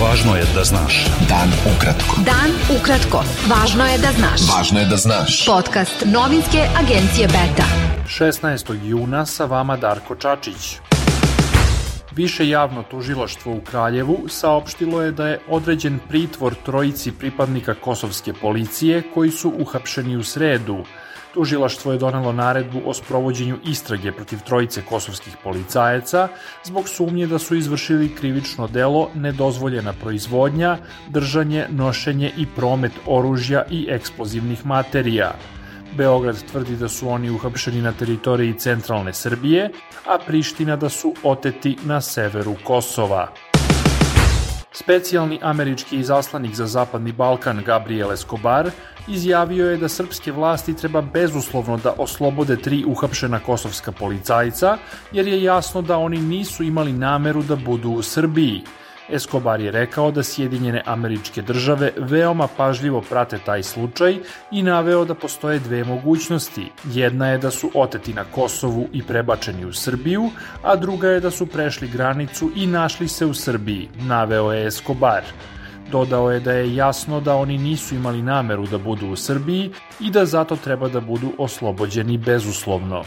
Važno je da znaš. Dan ukratko. Dan ukratko. Važno je da znaš. Važno je da znaš. Podcast novinske agencije Beta. 16. juna sa vama Darko Čačić. Više javno tužilaštvo u Kraljevu saopštilo je da je određen pritvor trojici pripadnika kosovske policije koji su uhapšeni u sredu. Tužilaštvo je donelo naredbu o sprovođenju istrage protiv trojice kosovskih policajaca zbog sumnje da su izvršili krivično delo nedozvoljena proizvodnja, držanje, nošenje i promet oružja i eksplozivnih materija. Beograd tvrdi da su oni uhapšeni na teritoriji centralne Srbije, a Priština da su oteti na severu Kosova. Specijalni američki izaslanik za Zapadni Balkan Gabriel Escobar izjavio je da srpske vlasti treba bezuslovno da oslobode tri uhapšena kosovska policajca, jer je jasno da oni nisu imali nameru da budu u Srbiji. Escobar je rekao da Sjedinjene američke države veoma pažljivo prate taj slučaj i naveo da postoje dve mogućnosti. Jedna je da su oteti na Kosovu i prebačeni u Srbiju, a druga je da su prešli granicu i našli se u Srbiji, naveo je Escobar. Dodao je da je jasno da oni nisu imali nameru da budu u Srbiji i da zato treba da budu oslobođeni bezuslovno.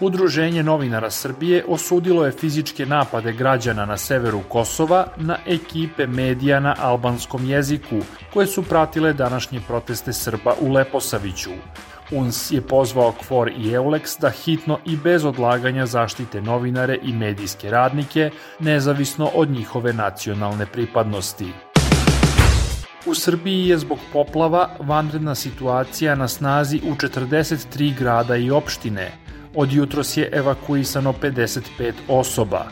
Udruženje novinara Srbije osudilo je fizičke napade građana na severu Kosova na ekipe medija na albanskom jeziku, koje su pratile današnje proteste Srba u Leposaviću. UNS je pozvao KFOR i EULEX da hitno i bez odlaganja zaštite novinare i medijske radnike, nezavisno od njihove nacionalne pripadnosti. U Srbiji je zbog poplava vanredna situacija na snazi u 43 grada i opštine – Od jutros je evakuisano 55 osoba.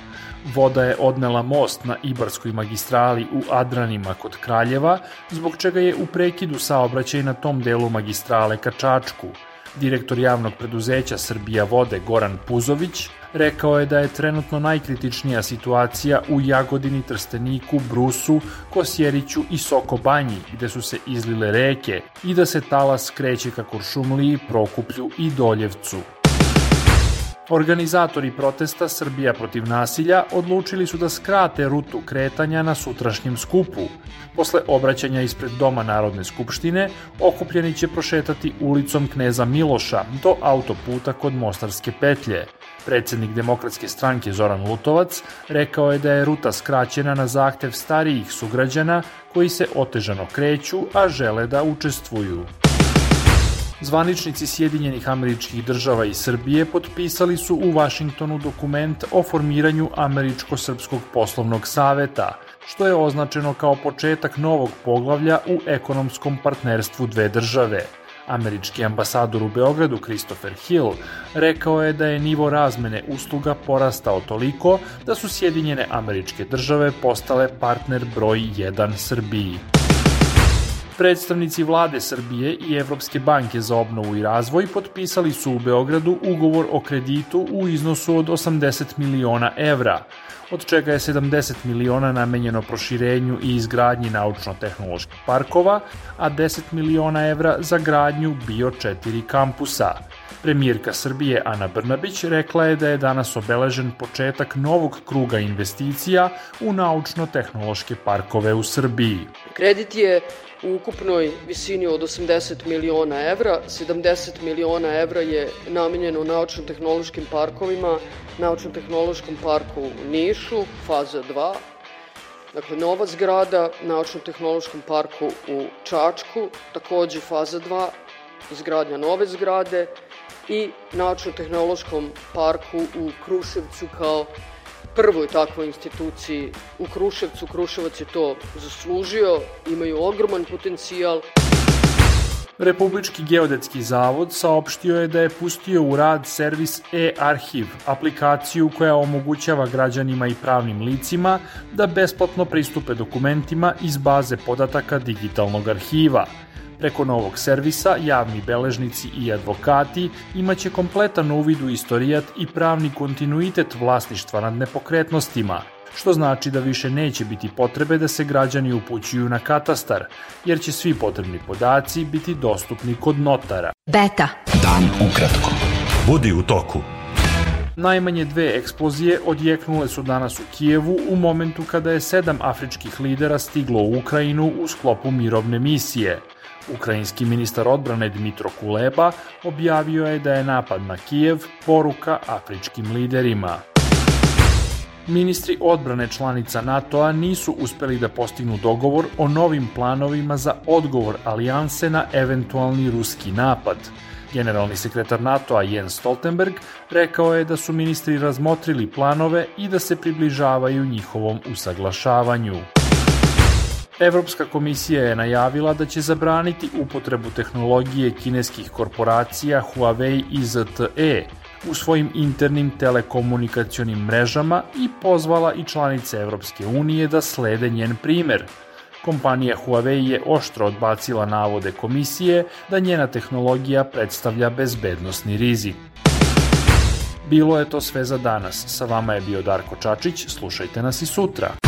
Voda je odnela most na Ibarskoj magistrali u Adranima kod Kraljeva, zbog čega je u prekidu saobraćaj na tom delu magistrale ka Čačku. Direktor javnog preduzeća Srbija vode Goran Puzović rekao je da je trenutno najkritičnija situacija u Jagodini, Trsteniku, Brusu, Kosjeriću i Sokobanji, gde su se izlile reke i da se talas kreće ka Kuršumliji, Prokuplju i Doljevcu. Organizatori protesta Srbija protiv nasilja odlučili su da skrate rutu kretanja na sutrašnjem skupu. Posle obraćanja ispred Doma Narodne skupštine, okupljeni će prošetati ulicom Kneza Miloša do autoputa kod Mostarske petlje. Predsednik Demokratske stranke Zoran Lutovac rekao je da je ruta skraćena na zahtev starijih sugrađana koji se otežano kreću, a žele da učestvuju. Zvaničnici Sjedinjenih američkih država i Srbije potpisali su u Vašingtonu dokument o formiranju Američko-srpskog poslovnog saveta, što je označeno kao početak novog poglavlja u ekonomskom partnerstvu dve države. Američki ambasador u Beogradu Christopher Hill rekao je da je nivo razmene usluga porastao toliko da su Sjedinjene američke države postale partner broj 1 Srbiji. Predstavnici vlade Srbije i Evropske banke za obnovu i razvoj potpisali su u Beogradu ugovor o kreditu u iznosu od 80 miliona evra, od čega je 70 miliona namenjeno proširenju i izgradnji naučno-tehnoloških parkova, a 10 miliona evra za gradnju Bio 4 kampusa. Premijerka Srbije Ana Brnabić rekla je da je danas obeležen početak novog kruga investicija u naučno-tehnološke parkove u Srbiji. Kredit je u ukupnoj visini od 80 miliona evra. 70 miliona evra je namenjeno naučno-tehnološkim parkovima, naučno-tehnološkom parku u Nišu, faza 2, Dakle, nova zgrada, naučno-tehnološkom parku u Čačku, takođe faza 2, izgradnja nove zgrade i naučno-tehnološkom parku u Kruševcu kao prvoj takvoj instituciji u Kruševcu. Kruševac je to zaslužio, imaju ogroman potencijal. Republički geodetski zavod saopštio je da je pustio u rad servis e-arhiv, aplikaciju koja omogućava građanima i pravnim licima da besplatno pristupe dokumentima iz baze podataka digitalnog arhiva – Preko novog servisa, javni beležnici i advokati imaće kompletan uvid u istorijat i pravni kontinuitet vlasništva nad nepokretnostima, što znači da više neće biti potrebe da se građani upućuju na katastar, jer će svi potrebni podaci biti dostupni kod notara. Beta. Dan ukratko. Budi u toku. Najmanje dve eksplozije odjeknule su danas u Kijevu u momentu kada je sedam afričkih lidera stiglo u Ukrajinu u sklopu mirovne misije. Ukrajinski ministar odbrane Dmitro Kuleba objavio je da je napad na Kijev poruka afričkim liderima. Ministri odbrane članica NATO-a nisu uspeli da postignu dogovor o novim planovima za odgovor alijanse na eventualni ruski napad. Generalni sekretar NATO-a Jens Stoltenberg rekao je da su ministri razmotrili planove i da se približavaju njihovom usaglašavanju. Evropska komisija je najavila da će zabraniti upotrebu tehnologije kineskih korporacija Huawei i ZTE u svojim internim telekomunikacionim mrežama i pozvala i članice Evropske unije da slede njen primer. Kompanija Huawei je oštro odbacila navode komisije da njena tehnologija predstavlja bezbednosni rizik. Bilo je to sve za danas. Sa vama je bio Darko Čačić. Slušajte nas i sutra.